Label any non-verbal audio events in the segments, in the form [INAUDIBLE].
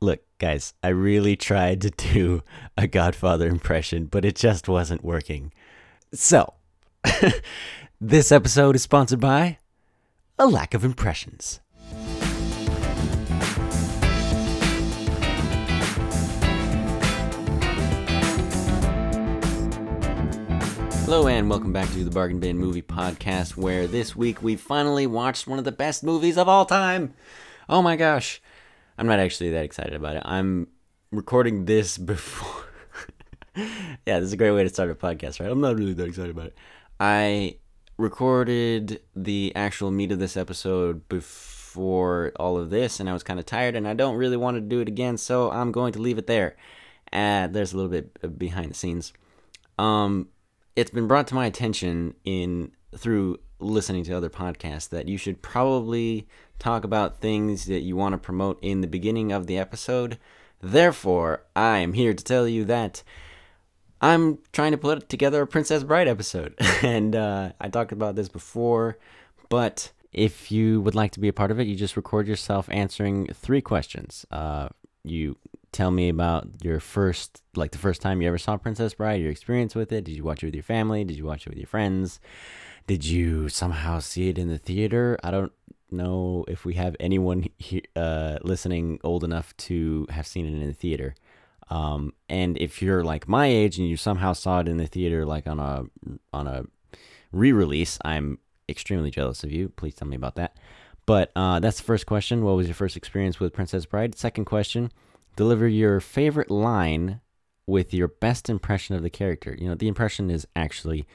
Look, guys, I really tried to do a Godfather impression, but it just wasn't working. So, [LAUGHS] this episode is sponsored by a lack of impressions. Hello, and welcome back to the Bargain Bin Movie Podcast, where this week we finally watched one of the best movies of all time. Oh my gosh. I'm not actually that excited about it. I'm recording this [LAUGHS] before. yeah, this is a great way to start a podcast, right? I'm not really that excited about it. I recorded the actual meat of this episode before all of this, and I was kind of tired, and I don't really want to do it again, so I'm going to leave it there. And there's a little bit behind the scenes. Um, it's been brought to my attention in through listening to other podcasts that you should probably talk about things that you want to promote in the beginning of the episode. Therefore, I am here to tell you that I'm trying to put together a Princess Bride episode. [LAUGHS] and uh, I talked about this before, but if you would like to be a part of it, you just record yourself answering three questions. Uh, you tell me about your first like the first time you ever saw princess bride your experience with it? Did you watch it with your family? Did you watch it with your friends? Did you somehow see it in the theater? I don't know if we have anyone [LAUGHS] here, uh, listening old enough to have seen it in the theater. Um, and if you're like my age and you somehow saw it in the theater like on a on a re-release i'm extremely jealous of you. Please tell me about that. But uh, that's the first question. What was your first experience with princess bride? Second question deliver your favorite line with your best impression of the character. You know, the impression is actually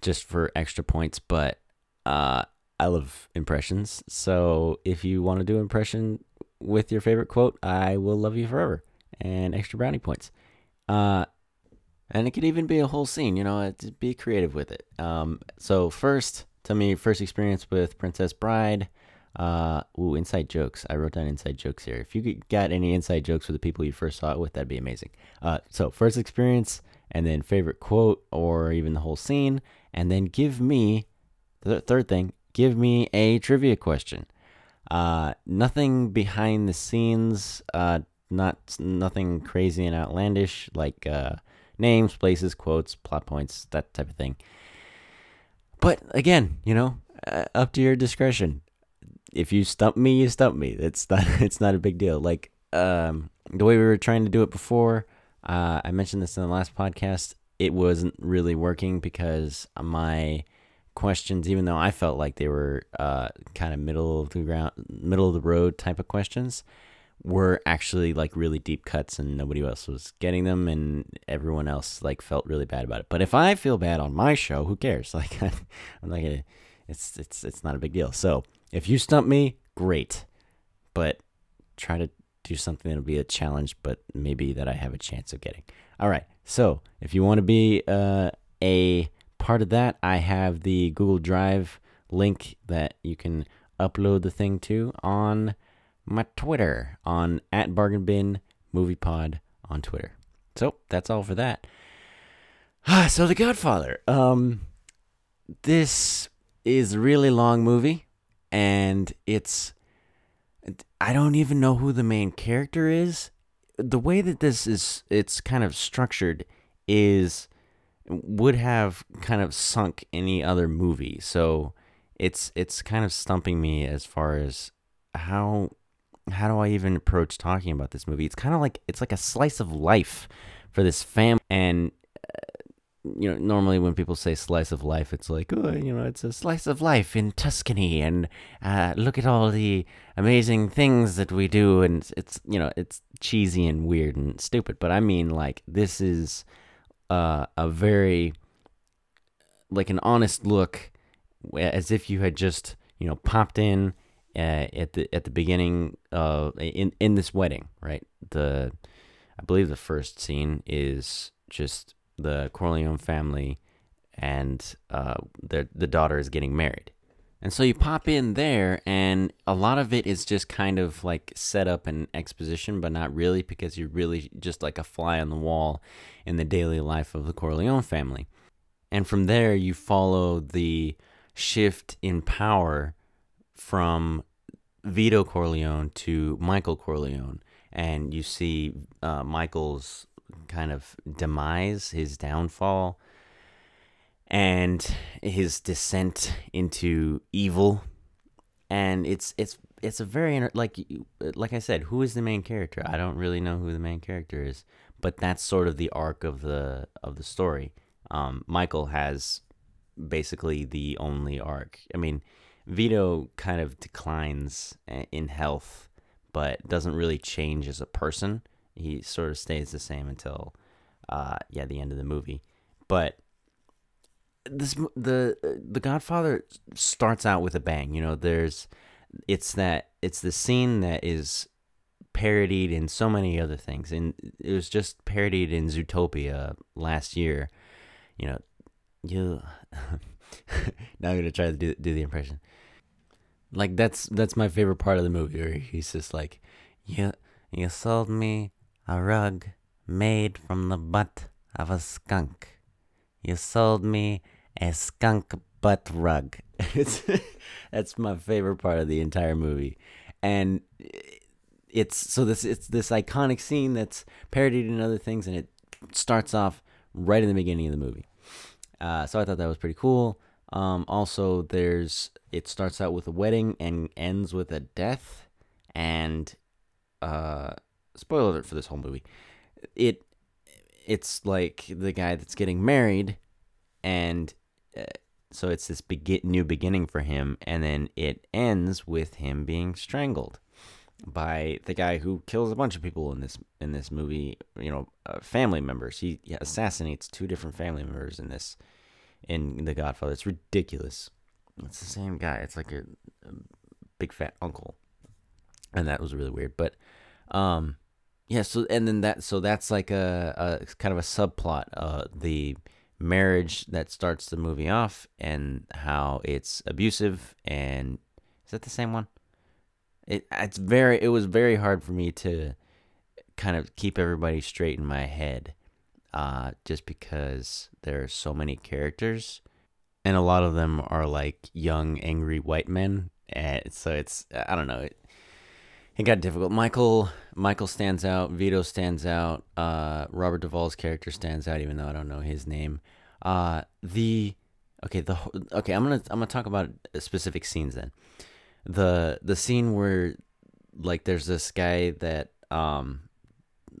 just for extra points, but uh, I love impressions. So if you want to do impression with your favorite quote, I will love you forever and extra brownie points. Uh, and it could even be a whole scene, you know, be creative with it. Um, so first, tell me your first experience with Princess Bride. Uh, ooh, inside jokes. I wrote down inside jokes here. If you got any inside jokes for the people you first saw it with, that'd be amazing. Uh, so first experience, and then favorite quote, or even the whole scene, and then give me the third thing. Give me a trivia question. Uh, nothing behind the scenes. Uh, not nothing crazy and outlandish like uh, names, places, quotes, plot points, that type of thing. But again, you know, uh, up to your discretion if you stump me, you stump me. It's [LAUGHS] not it's not a big deal. Like um, the way we were trying to do it before, uh, I mentioned this in the last podcast. It wasn't really working because my questions, even though I felt like they were uh, kind of middle of the ground, middle of the road type of questions, were actually like really deep cuts, and nobody else was getting them, and everyone else like felt really bad about it. But if I feel bad on my show, who cares? [LAUGHS] Like I'm not gonna. It's it's it's not a big deal. So if you stump me, great. But try to do something that'll be a challenge, but maybe that I have a chance of getting. All right. So if you want to be uh, a part of that, I have the Google Drive link that you can upload the thing to on my Twitter on at Bargain Bin Movie Pod on Twitter. So that's all for that. Ah [SIGHS] so The Godfather. Um, this is a really long movie and it's I don't even know who the main character is. The way that this is it's kind of structured is would have kind of sunk any other movie. So it's it's kind of stumping me as far as how how do I even approach talking about this movie? It's kind of like it's like a slice of life for this family and uh, you know, normally when people say slice of life, it's like, oh, you know, it's a slice of life in Tuscany, and uh, look at all the amazing things that we do, and it's, you know, it's cheesy and weird and stupid. But I mean, like, this is uh, a very, like, an honest look, as if you had just, you know, popped in uh, at the at the beginning of in in this wedding, right? The, I believe the first scene is just the Corleone family and uh, the the daughter is getting married. And so you pop in there, and a lot of it is just kind of like set up and exposition, but not really because you're really just like a fly on the wall in the daily life of the Corleone family. And from there, you follow the shift in power from Vito Corleone to Michael Corleone and you see uh, Michael's kind of demise, his downfall, and his descent into evil. And it's it's it's a very like like I said, who is the main character? I don't really know who the main character is, but that's sort of the arc of the of the story. Um, Michael has basically the only arc. I mean, Vito kind of declines eh, in health, but doesn't really change as a person. He sort of stays the same until, uh, yeah, the end of the movie. But this the the Godfather starts out with a bang. You know, there's it's that it's the scene that is parodied in so many other things, and it was just parodied in Zootopia last year. You know, you. [LAUGHS] now I'm gonna try to do do the impression. Like that's that's my favorite part of the movie where he's just like, you you sold me a rug made from the butt of a skunk. You sold me a skunk butt rug. [LAUGHS] that's my favorite part of the entire movie, and it's so this it's this iconic scene that's parodied in other things, and it starts off right in the beginning of the movie. Uh, so I thought that was pretty cool. Um, also, there's it starts out with a wedding and ends with a death, and uh, spoiler alert for this whole movie. It it's like the guy that's getting married, and uh, so it's this begin new beginning for him, and then it ends with him being strangled by the guy who kills a bunch of people in this in this movie. You know, uh, family members. He, assassinates two different family members in this in The Godfather. It's ridiculous. It's the same guy. It's like a, a big fat uncle, and that was really weird. But um, yeah. So and then that so that's like a, a kind of a subplot. Uh, the marriage that starts the movie off and how it's abusive and is that the same one? It it's very it was very hard for me to kind of keep everybody straight in my head uh, just because there are so many characters, and a lot of them are like young, angry white men. And so it's I don't know. It, it got difficult. Michael Michael stands out. Vito stands out. Uh, Robert Duvall's character stands out, even though I don't know his name. Uh, the okay the okay I'm gonna I'm gonna talk about specific scenes then. The the scene where like there's this guy that um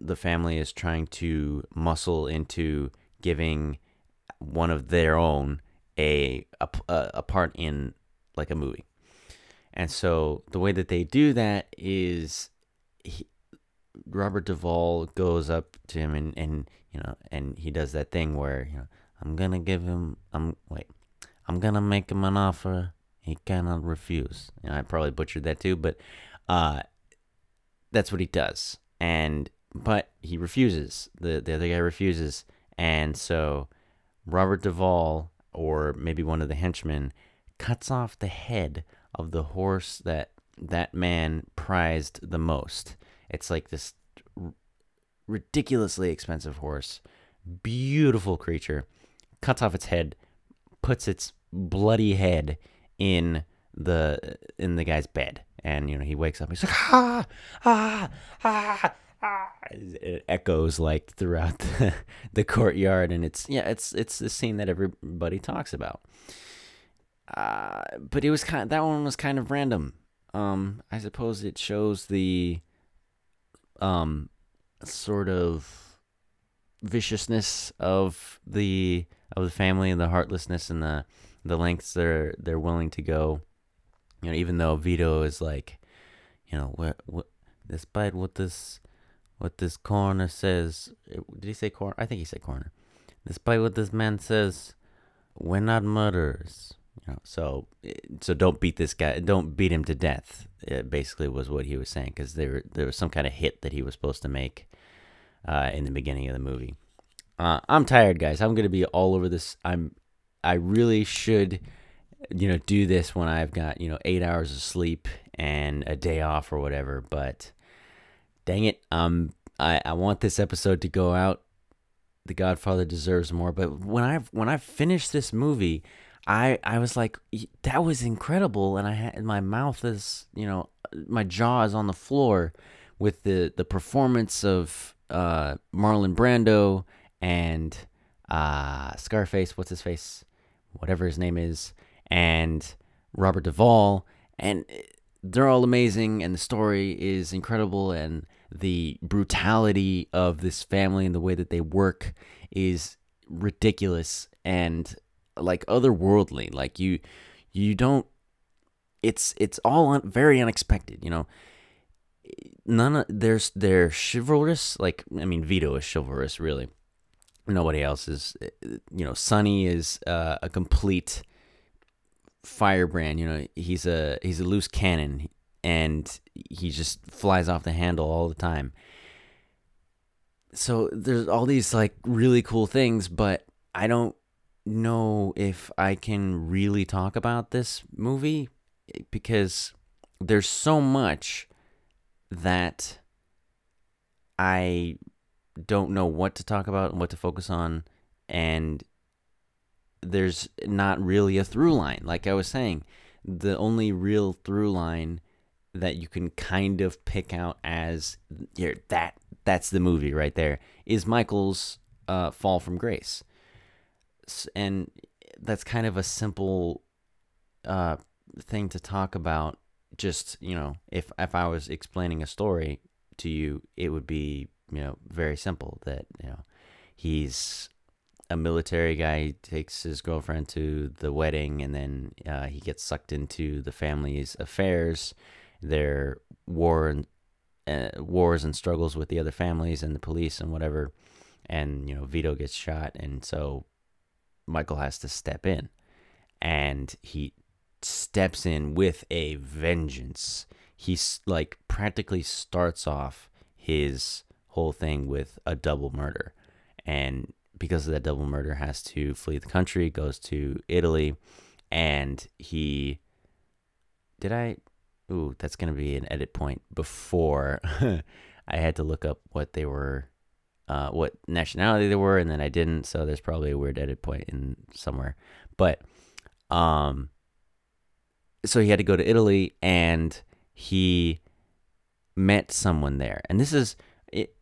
the family is trying to muscle into giving one of their own a a, a part in like a movie. And so the way that they do that is he, Robert Duvall goes up to him and, and you know and he does that thing where you know I'm gonna give him I'm wait I'm gonna make him an offer he cannot refuse. Know, I probably butchered that too, but uh, that's what he does. And but he refuses. The the other guy refuses, and so Robert Duvall or maybe one of the henchmen cuts off the head of the horse that that man prized the most. It's like this r- ridiculously expensive horse, beautiful creature. Cuts off its head, puts its bloody head in the in the guy's bed, and you know he wakes up. He's like ah ah ah ah. it echoes like throughout [LAUGHS] the, the courtyard and it's yeah it's it's the scene that everybody talks about uh, but it was kind of, that one was kind of random um i suppose it shows the um sort of viciousness of the of the family and the heartlessness and the the lengths they're they're willing to go you know even though vito is like you know what what despite what this what this coroner says. Did he say coroner? I think he said coroner. Despite what this man says, we're not murderers. You know, so so don't beat this guy. Don't beat him to death. It basically was what he was saying because there there was some kind of hit that he was supposed to make uh, in the beginning of the movie. Uh, I'm tired, guys. I'm gonna be all over this. I'm I really should you know do this when I've got you know eight hours of sleep and a day off or whatever, but dang it, um, I, I want this episode to go out. The Godfather deserves more. But when I when I finished this movie, I I was like, that was incredible, and I had my mouth is you know my jaw is on the floor with the the performance of uh, Marlon Brando and uh, Scarface, what's his face, whatever his name is, and Robert Duvall, and they're all amazing, and the story is incredible, and the brutality of this family and the way that they work is ridiculous. And like otherworldly. Like you, you don't. It's it's all un, very unexpected, you know. None of there's they're chivalrous. Like I mean, Vito is chivalrous, really. Nobody else is. You know, Sonny is uh, a complete firebrand. You know, he's a he's a loose cannon, and he just flies off the handle all the time. So there's all these like really cool things, but I don't know if I can really talk about this movie because there's so much that I don't know what to talk about and what to focus on and there's not really a through line. Like I was saying the only real through line that you can kind of pick out as here that that's the movie right there is Michael's uh, fall from grace and that's kind of a simple uh, thing to talk about. Just you know, if if I was explaining a story to you, it would be you know very simple. That you know, he's a military guy. He takes his girlfriend to the wedding, and then uh, he gets sucked into the family's affairs, their war and uh, wars and struggles with the other families and the police and whatever. And you know, Vito gets shot, and so Michael has to step in. And he steps in with a vengeance. He's like practically starts off his whole thing with a double murder. And because of that double murder has to flee the country, goes to Italy, and he did I ooh, that's gonna be an edit point before [LAUGHS] I had to look up what they were uh, what nationality they were, and then I didn't. So there's probably a weird edit point in somewhere. But um, so he had to go to Italy, and he met someone there. And this is it.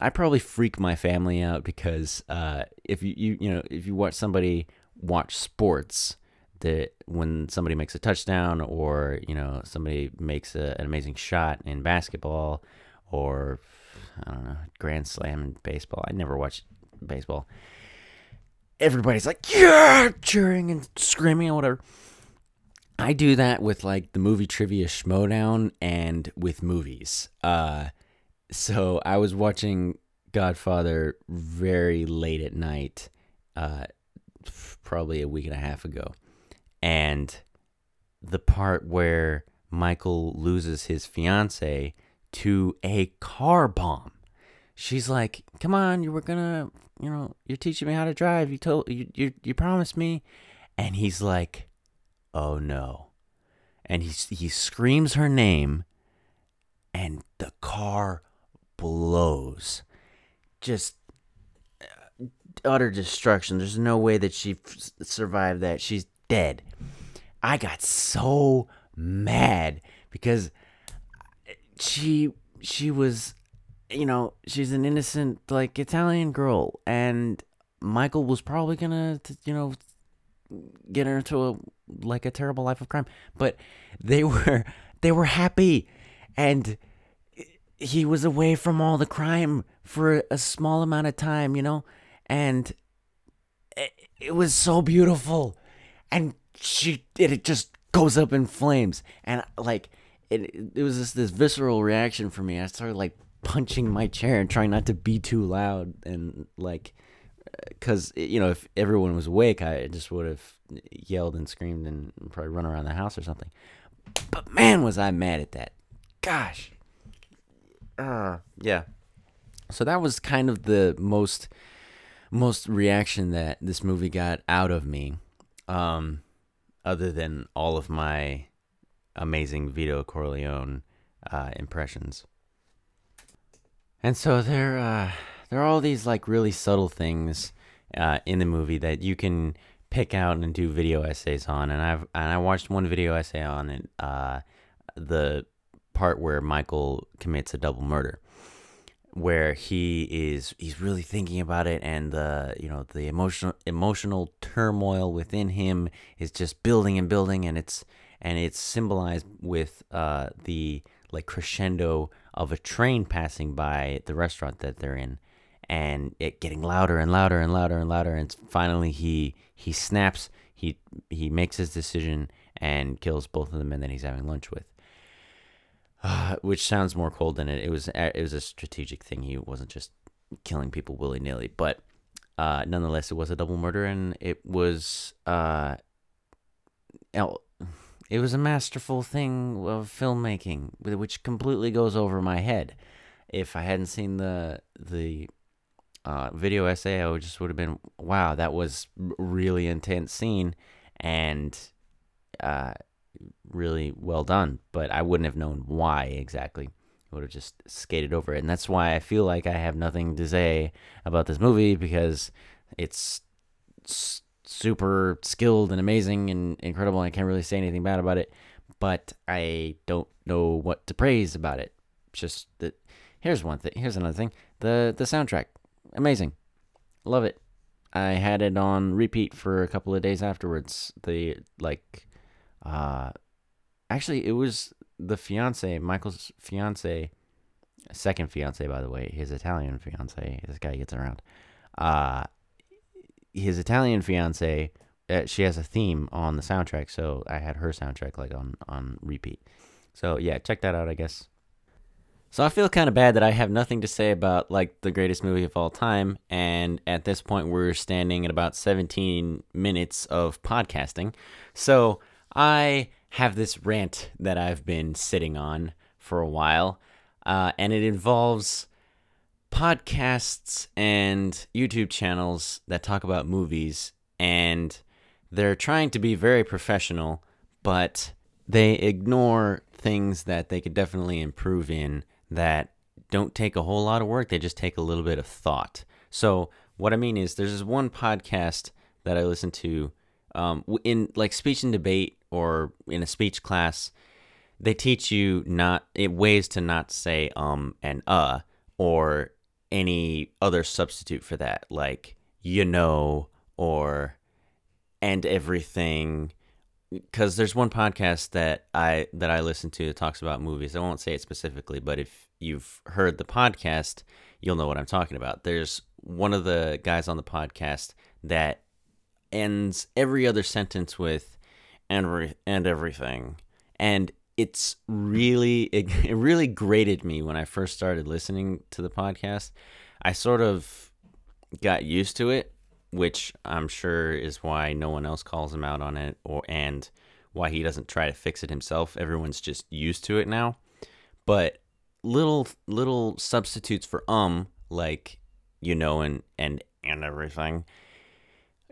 I probably freak my family out because uh, if you, you you know if you watch somebody watch sports that when somebody makes a touchdown or you know somebody makes a, an amazing shot in basketball or I don't know, Grand Slam in baseball. I never watched baseball. Everybody's like, yeah, cheering and screaming and whatever. I do that with like the movie trivia schmoedown and with movies. Uh, so I was watching Godfather very late at night, uh, probably a week and a half ago, and the part where Michael loses his fiance to a car bomb. She's like, "Come on, you were gonna, you know, you're teaching me how to drive. You told you you, you promised me." And he's like, "Oh no." And he he screams her name and the car blows. Just uh, utter destruction. There's no way that she f- survived that. She's dead. I got so mad because she she was you know she's an innocent like italian girl. And michael was probably gonna you know get her into a like a terrible life of crime. But they [LAUGHS] were they were happy. And he was away from all the crime for a small amount of time you know? And it, it was so beautiful. And she it just goes up in flames. And like it, it was just this visceral reaction for me. I started like punching my chair and trying not to be too loud and like because you know if everyone was awake i just would have yelled and screamed and probably run around the house or something. But man was i mad at that. Gosh. Uh yeah. So that was kind of the most most reaction that this movie got out of me um other than all of my amazing Vito Corleone uh, impressions. And so there, uh, there are all these like really subtle things uh, in the movie that you can pick out and do video essays on. And I've and I watched one video essay on it. Uh, the part where Michael commits a double murder, where he is he's really thinking about it, and the you know the emotional emotional turmoil within him is just building and building, and it's and it's symbolized with uh, the like crescendo of a train passing by the restaurant that they're in and it getting louder and louder and louder and louder and finally he he snaps he he makes his decision and kills both of the men that he's having lunch with. Uh, [SIGHS] which sounds more cold than it it was it was a strategic thing. He wasn't just killing people willy-nilly but uh, nonetheless it was a double murder and it was uh, it was a masterful thing of filmmaking, which completely goes over my head. If I hadn't seen the the uh, video essay, I would just would have been, wow, that was really intense scene and uh, really well done. But I wouldn't have known why exactly. I would have just skated over it, and that's why I feel like I have nothing to say about this movie because it's super skilled and amazing and incredible. And I can't really say anything bad about it, but I don't know what to praise about it. Just that. Here's one thing. Here's another thing. The the soundtrack, amazing, love it. I had it on repeat for a couple of days afterwards. The like, uh, actually, it was the fiance, Michael's fiance, second fiance, by the way, his Italian fiance. This guy gets around. Uh, his Italian fiance, uh, she has a theme on the soundtrack, so I had her soundtrack like on on repeat. So yeah, check that out, I guess. So I feel kind of bad that I have nothing to say about like the greatest movie of all time, and at this point we're standing at about 17 minutes of podcasting. So I have this rant that I've been sitting on for a while, uh, and it involves podcasts and YouTube channels that talk about movies, and they're trying to be very professional, but they ignore things that they could definitely improve in that don't take a whole lot of work. They just take a little bit of thought. So, what I mean is, there's this one podcast that I listen to um, in like speech and debate or in a speech class. They teach you not it ways to not say um and uh or any other substitute for that, like you know or and everything. Because there's one podcast that I that I listen to that talks about movies. I won't say it specifically, but if you've heard the podcast, you'll know what I'm talking about. There's one of the guys on the podcast that ends every other sentence with and and everything, and it's really it, [LAUGHS] it really grated me when I first started listening to the podcast. I sort of got used to it, which I'm sure is why no one else calls him out on it or and why he doesn't try to fix it himself. Everyone's just used to it now. But little little substitutes for um like you know and and and everything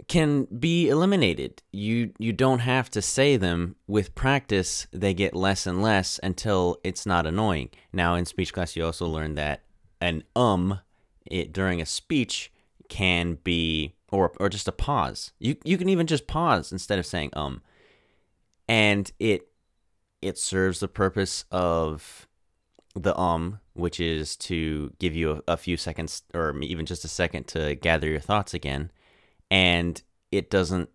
can be eliminated. You you don't have to say them. With practice, they get less and less until it's not annoying. Now in speech class you also learn that an um it during a speech can be or or just a pause. You you can even just pause instead of saying um. And it it serves the purpose of the um, which is to give you a, a few seconds or even just a second to gather your thoughts again and it doesn't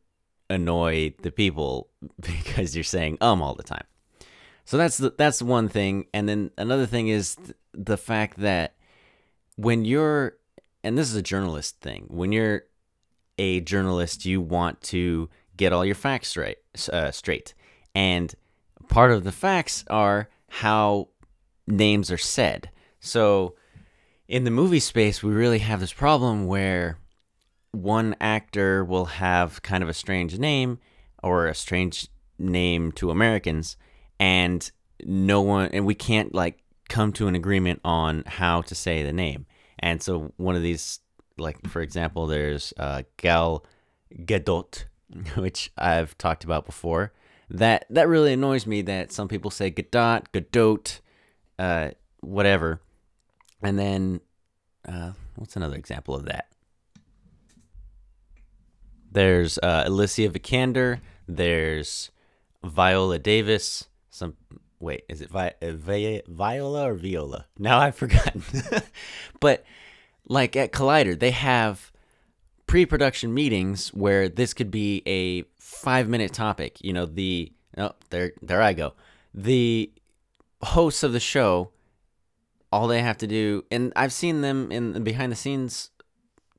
annoy the people [LAUGHS] because you're saying um all the time. So that's the, that's one thing, and then another thing is th- the fact that when you're, and this is a journalist thing, when you're a journalist, you want to get all your facts straight, uh, straight, and part of the facts are how names are said. So in the movie space, we really have this problem where one actor will have kind of a strange name or a strange name to Americans, and no one, and we can't like come to an agreement on how to say the name. And so one of these, like for example, there's uh, Gal Gadot, [LAUGHS] which I've talked about before. That that really annoys me that some people say Gadot, Gadot, uh, whatever. And then, uh, what's another example of that? There's uh, Alicia Vikander. There's Viola Davis. Some wait, is it Vi- uh, Vi- Viola or Viola? Now I've [LAUGHS] forgotten. but like at Collider, they have pre-production meetings where this could be a five-minute topic. You know, the oh, there, there I go. The hosts of the show, all they have to do, and I've seen them in the behind-the-scenes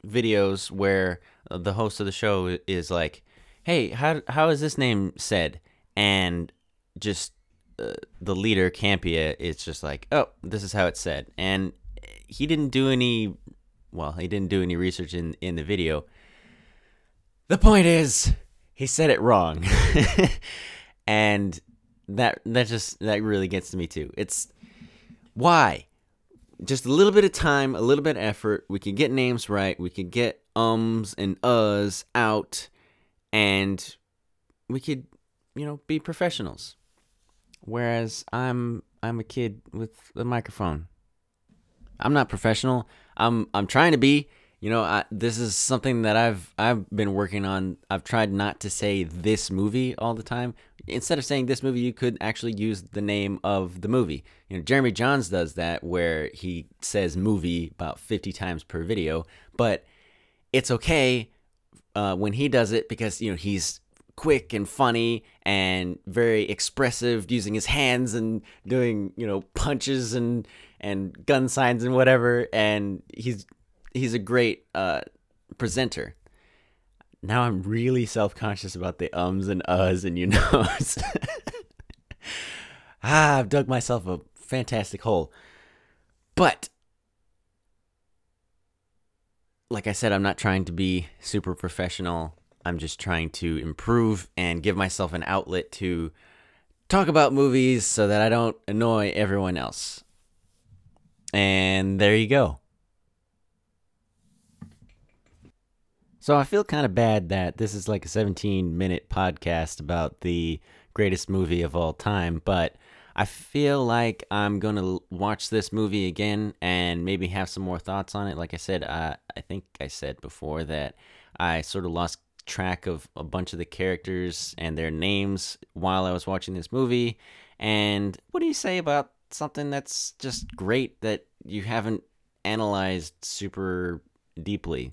videos where the host of the show is like, "Hey, how how is this name said?" and just uh, the leader Campea is just like, "Oh, this is how it's said," and he didn't do any. Well, he didn't do any research in in the video. The point is, he said it wrong, [LAUGHS] and that that just that really gets to me too. It's why just a little bit of time, a little bit of effort. We can get names right. We can get ums and uhs out, and we could, you know, be professionals. Whereas I'm I'm a kid with a microphone. I'm not professional. I'm I'm trying to be. You know, I, this is something that I've I've been working on. I've tried not to say this movie all the time. Instead of saying this movie, you could actually use the name of the movie. You know, Jeremy Jahns does that where he says movie about 50 times per video, but it's okay uh, when he does it because you know he's quick and funny and very expressive using his hands and doing you know punches and and gun signs and whatever and he's he's a great uh, presenter now i'm really self-conscious about the ums and uhs and you knows [LAUGHS] ah i've dug myself a fantastic hole but like i said i'm not trying to be super professional I'm just trying to improve and give myself an outlet to talk about movies so that I don't annoy everyone else. And there you go. So I feel kind of bad that this is like a 17 minute podcast about the greatest movie of all time, but I feel like I'm going to watch this movie again and maybe have some more thoughts on it. Like I said, uh, I think I said before that I sort of lost track of a bunch of the characters and their names while I was watching this movie. And what do you say about something that's just great that you haven't analyzed super deeply?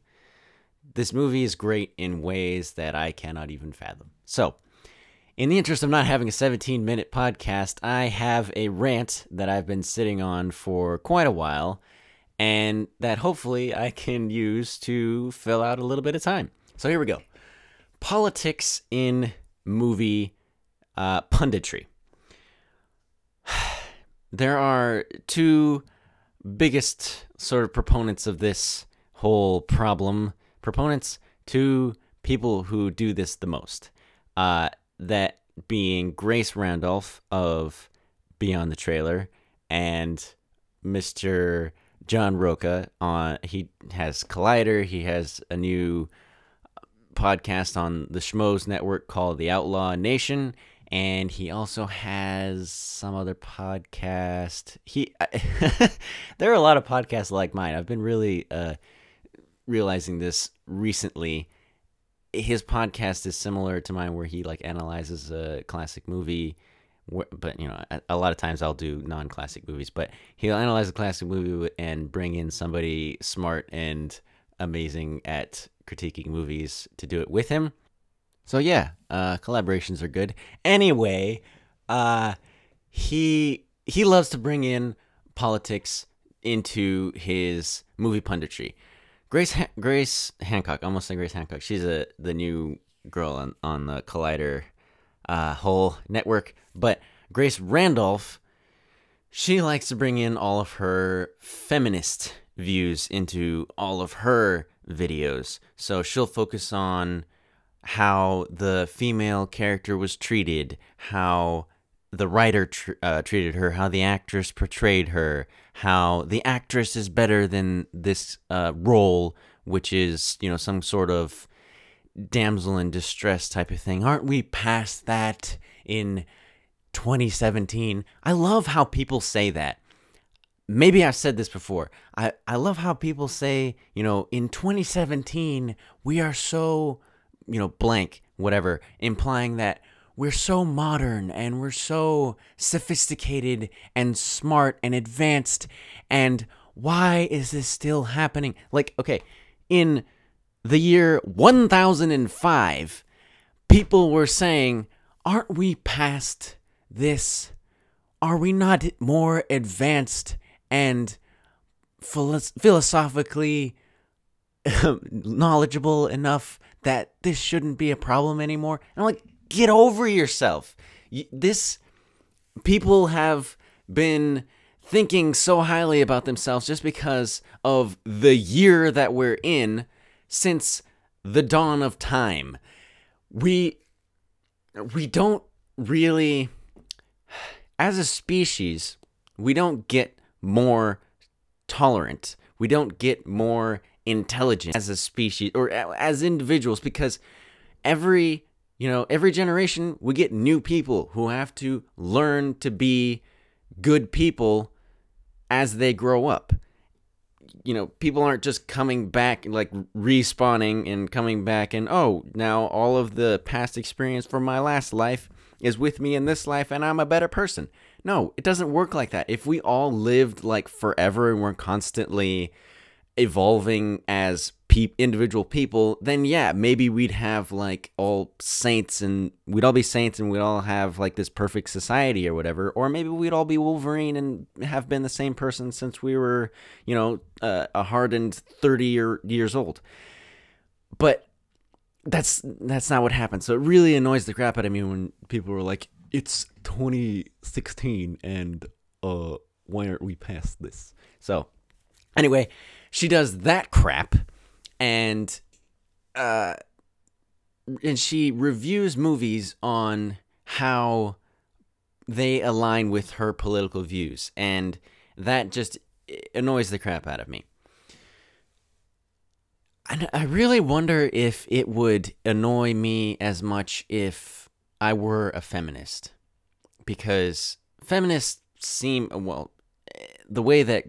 This movie is great in ways that I cannot even fathom. So, in the interest of not having a 17 minute podcast, I have a rant that I've been sitting on for quite a while and that hopefully I can use to fill out a little bit of time. So here we go politics in movie uh, punditry. [SIGHS] there are two biggest sort of proponents of this whole problem. Proponents, to people who do this the most. Uh, that being Grace Randolph of Beyond the Trailer and Mr. John Rocha on he has Collider, he has a new podcast on the Schmoes Network called The Outlaw Nation, and he also has some other podcast. He [LAUGHS] there are a lot of podcasts like mine. I've been really uh, realizing this recently. His podcast is similar to mine, where he like analyzes a classic movie. But you know, a lot of times I'll do non-classic movies. But he'll analyze a classic movie and bring in somebody smart and amazing at critiquing movies to do it with him. So yeah, uh, collaborations are good. Anyway, uh, he he loves to bring in politics into his movie punditry. Grace ha- Grace Hancock, almost like Grace Hancock. She's a the new girl on on the Collider uh, whole network, but Grace Randolph, she likes to bring in all of her feminist views into all of her videos. So she'll focus on how the female character was treated, how the writer tr- uh, treated her, how the actress portrayed her, how the actress is better than this uh, role, which is, you know, some sort of damsel in distress type of thing. Aren't we past that in 2017? I love how people say that maybe I've said this before. I, I love how people say, you know, in 2017, we are so, you know, blank, whatever, implying that we're so modern and we're so sophisticated and smart and advanced and why is this still happening? Like, okay, in the year 1005, people were saying, aren't we past this? Are we not more advanced and philosophically [LAUGHS] knowledgeable enough that this shouldn't be a problem anymore? And I'm like, get over yourself. This people have been thinking so highly about themselves just because of the year that we're in since the dawn of time. We we don't really as a species, we don't get more tolerant. We don't get more intelligent as a species or as individuals because every, you know, every generation we get new people who have to learn to be good people as they grow up. You know, people aren't just coming back, like respawning and coming back, and oh, now all of the past experience from my last life is with me in this life and I'm a better person. No, it doesn't work like that. If we all lived like forever and we're constantly evolving as individual people, then yeah, maybe we'd have like all saints and we'd all be saints and we'd all have like this perfect society or whatever. Or maybe we'd all be Wolverine and have been the same person since we were, you know, uh, a hardened 30 year, years old. But that's that's not what happened. So it really annoys the crap out of me when people were like, "It's 2016 and uh why aren't we past this?" So anyway, she does that crap and uh and she reviews movies on how they align with her political views and that just annoys the crap out of me. And I really wonder if it would annoy me as much if I were a feminist. Because feminists seem, well, the way that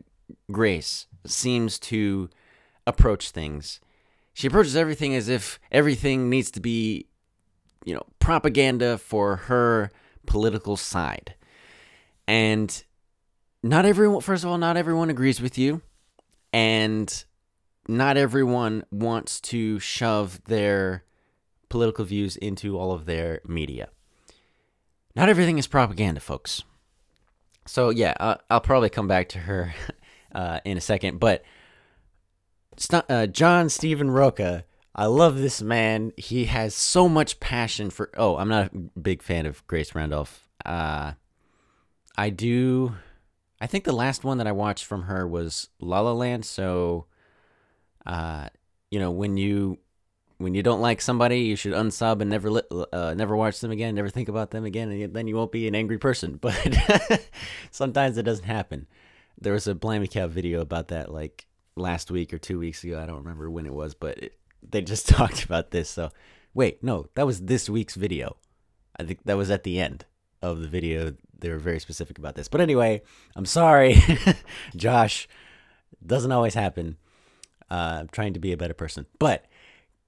Grace seems to approach things, she approaches everything as if everything needs to be, you know, propaganda for her political side. And not everyone, first of all, not everyone agrees with you. And not everyone wants to shove their political views into all of their media. Not everything is propaganda, folks. So, yeah, uh, I'll probably come back to her [LAUGHS] uh, in a second. But uh, John Stephen Roca, I love this man. He has so much passion for. Oh, I'm not a big fan of Grace Randolph. Uh, I do. I think the last one that I watched from her was La La Land. So uh, you know, when you when you don't like somebody, you should unsub and never uh, never watch them again, never think about them again, and then you won't be an angry person. [LAUGHS] But [LAUGHS] sometimes it doesn't happen. There was a Blammy Cow video about that like last week or two weeks ago. I don't remember when it was, but it, they just [LAUGHS] talked about this. So wait, no, that was this week's video. I think that was at the end of the video. They were very specific about this. But anyway, I'm sorry, [LAUGHS] Josh. Doesn't always happen. Uh, I'm trying to be a better person. But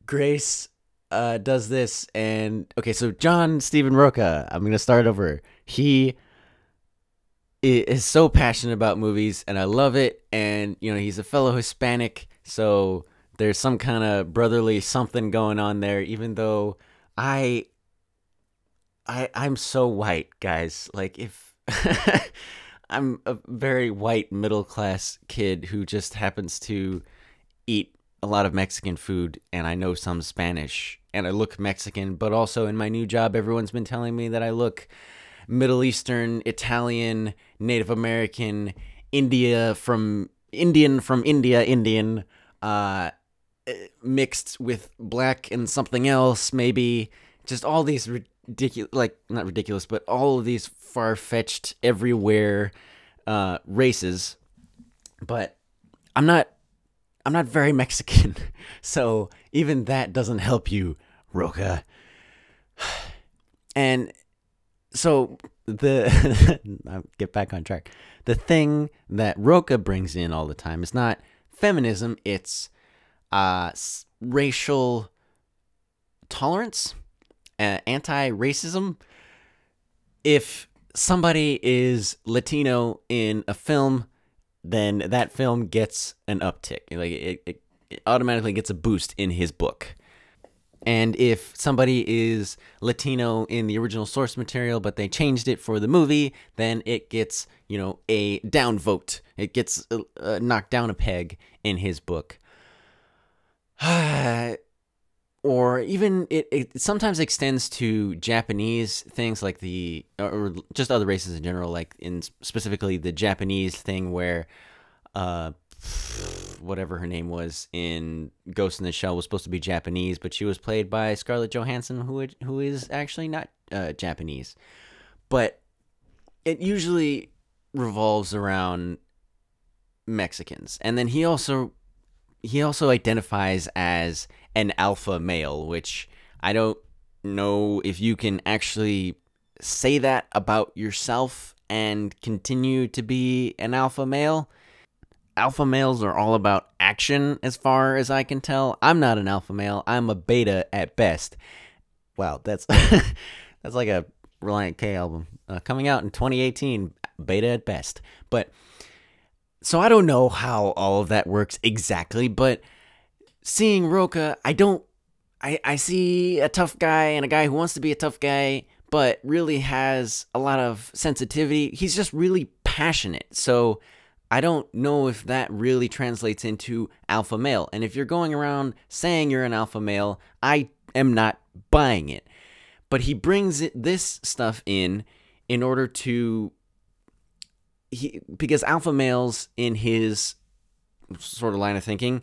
Grace uh, does this, and okay, so John Stephen Roca, I'm gonna start over. He is so passionate about movies, and I love it. And you know, he's a fellow Hispanic, so there's some kind of brotherly something going on there. Even though I, I, I'm so white, guys. Like if. [LAUGHS] I'm a very white middle class kid who just happens to eat a lot of Mexican food and I know some Spanish and I look Mexican, but also in my new job, everyone's been telling me that I look Middle Eastern, Italian, Native American, India from Indian from India, Indian, uh, mixed with black and something else, maybe. Just all these ridiculous, like not ridiculous, but all of these far fetched, everywhere uh, races. But I'm not I'm not very [LAUGHS] Mexican, so even that doesn't help you, Roca. [SIGHS] And so the [LAUGHS] get back on track. The thing that Roca brings in all the time is not feminism; it's uh, racial tolerance uh, anti-racism. If somebody is Latino in a film, then that film gets an uptick. Like it, it, it automatically gets a boost in his book. And if somebody is Latino in the original source material, but they changed it for the movie, then it gets, you know, a downvote. It gets uh, uh, knocked down a peg in his book. [SIGHS] or even it, it sometimes extends to Japanese things like the, or just other races in general, like in specifically the Japanese thing where, uh, whatever her name was in Ghost in the Shell was supposed to be Japanese, but she was played by Scarlett Johansson, who who is actually not uh, Japanese. But it usually revolves around Mexicans, and then he also he also identifies as an alpha male, which I don't know if you can actually say that about yourself and continue to be an alpha male alpha males are all about action, as far as I can tell. I'm not an alpha male. I'm a beta at best. Wow, that's [LAUGHS] that's like a Relient K album uh, coming out in 2018. Beta at best, but so I don't know how all of that works exactly. But seeing Rocha, I don't. I I see a tough guy and a guy who wants to be a tough guy, but really has a lot of sensitivity. He's just really passionate. So I don't know if that really translates into alpha male. And if you're going around saying you're an alpha male, I am not buying it. But he brings this stuff in in order to he because alpha males in his sort of line of thinking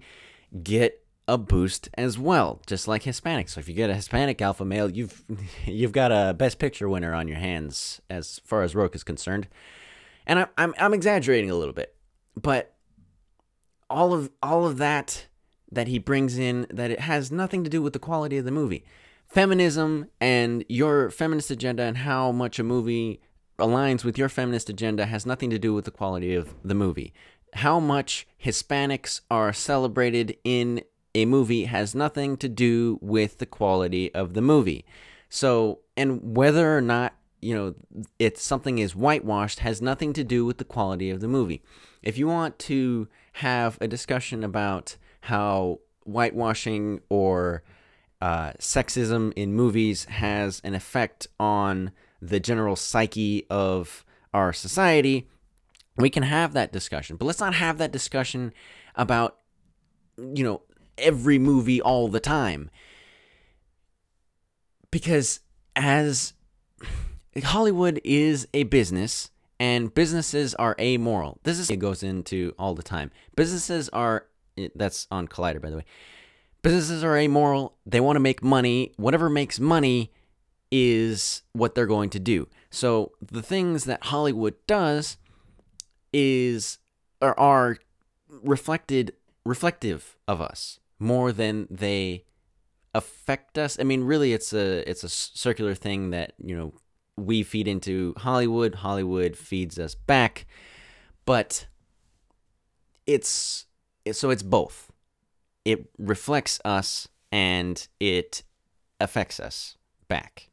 get a boost as well, just like Hispanics. So if you get a Hispanic alpha male, you've [LAUGHS] you've got a best picture winner on your hands as far as Rocha is concerned. And I'm I'm exaggerating a little bit, but all of all of that that he brings in that it has nothing to do with the quality of the movie. Feminism and your feminist agenda and how much a movie aligns with your feminist agenda has nothing to do with the quality of the movie. How much Hispanics are celebrated in a movie has nothing to do with the quality of the movie. So, and whether or not, you know, it's something is whitewashed has nothing to do with the quality of the movie. If you want to have a discussion about how whitewashing or uh, sexism in movies has an effect on the general psyche of our society, we can have that discussion. But let's not have that discussion about, you know, every movie all the time. Because as Hollywood is a business, and businesses are amoral. This is it goes into all the time. Businesses are that's on Collider by the way. Businesses are amoral. They want to make money. Whatever makes money is what they're going to do. So the things that Hollywood does is are, are reflected reflective of us more than they affect us. I mean, really, it's a it's a circular thing that you know we feed into Hollywood, Hollywood feeds us back. But it's so it's both. It reflects us and it affects us back.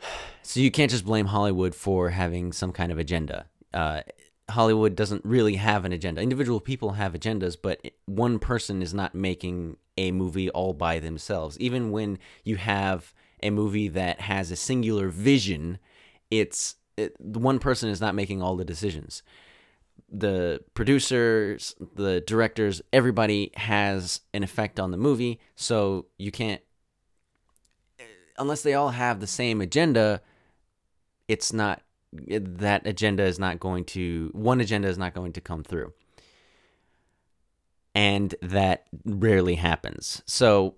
[SIGHS] So you can't just blame Hollywood for having some kind of agenda. Uh, Hollywood doesn't really have an agenda. Individual people have agendas, but one person is not making a movie all by themselves. Even when you have a movie that has a singular vision, it's it, one person is not making all the decisions. The producers, the directors, everybody has an effect on the movie, so you can't unless they all have the same agenda, it's not that agenda is not going to one agenda is not going to come through. And that rarely happens. So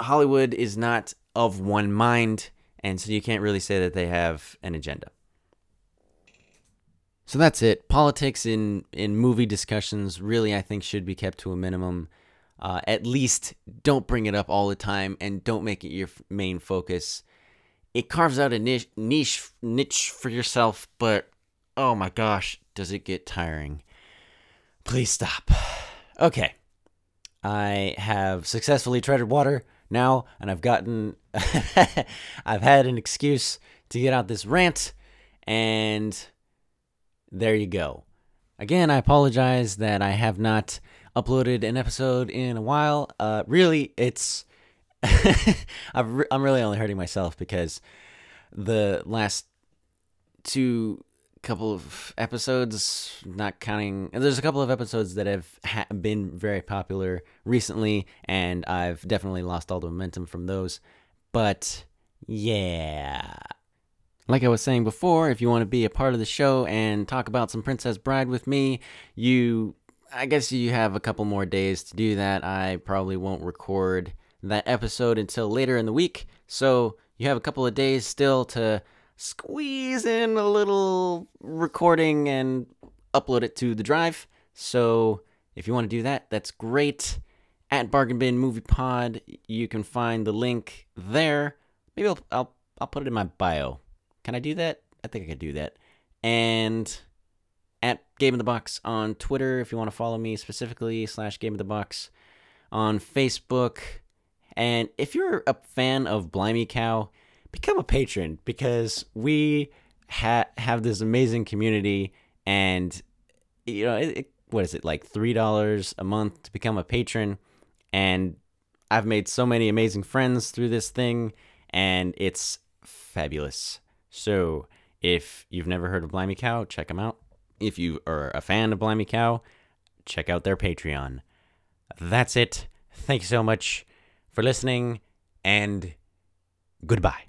Hollywood is not of one mind, and so you can't really say that they have an agenda. So that's it. Politics in in movie discussions really, I think, should be kept to a minimum. Uh, at least don't bring it up all the time, and don't make it your main focus. It carves out a niche niche niche for yourself, but oh my gosh, does it get tiring? Please stop. Okay, I have successfully treaded water now, and I've gotten, [LAUGHS] I've had an excuse to get out this rant, and there you go. Again, I apologize that I have not uploaded an episode in a while. Uh, really, it's [LAUGHS] I'm really only hurting myself because the last two couple of episodes, not counting, there's a couple of episodes that have ha- been very popular recently, and I've definitely lost all the momentum from those. But yeah. Like I was saying before, if you want to be a part of the show and talk about some Princess Bride with me, you I guess you have a couple more days to do that. I probably won't record that episode until later in the week. So you have a couple of days still to squeeze in a little recording and upload it to the drive. So if you want to do that, that's great. At Bargain Bin Movie Pod, you can find the link there. Maybe I'll, I'll I'll put it in my bio. Can I do that? I think I could do that. And at Game of the Box on Twitter, if you want to follow me specifically, slash Game of the Box on Facebook. And if you're a fan of Blimey Cow, become a patron because we ha- have this amazing community and you know it, it, what is it like three dollars a month to become a patron and i've made so many amazing friends through this thing and it's fabulous so if you've never heard of Blimey Cow, check them out. If you are a fan of Blimey Cow, check out their Patreon. That's it. Thank you so much for listening, and goodbye.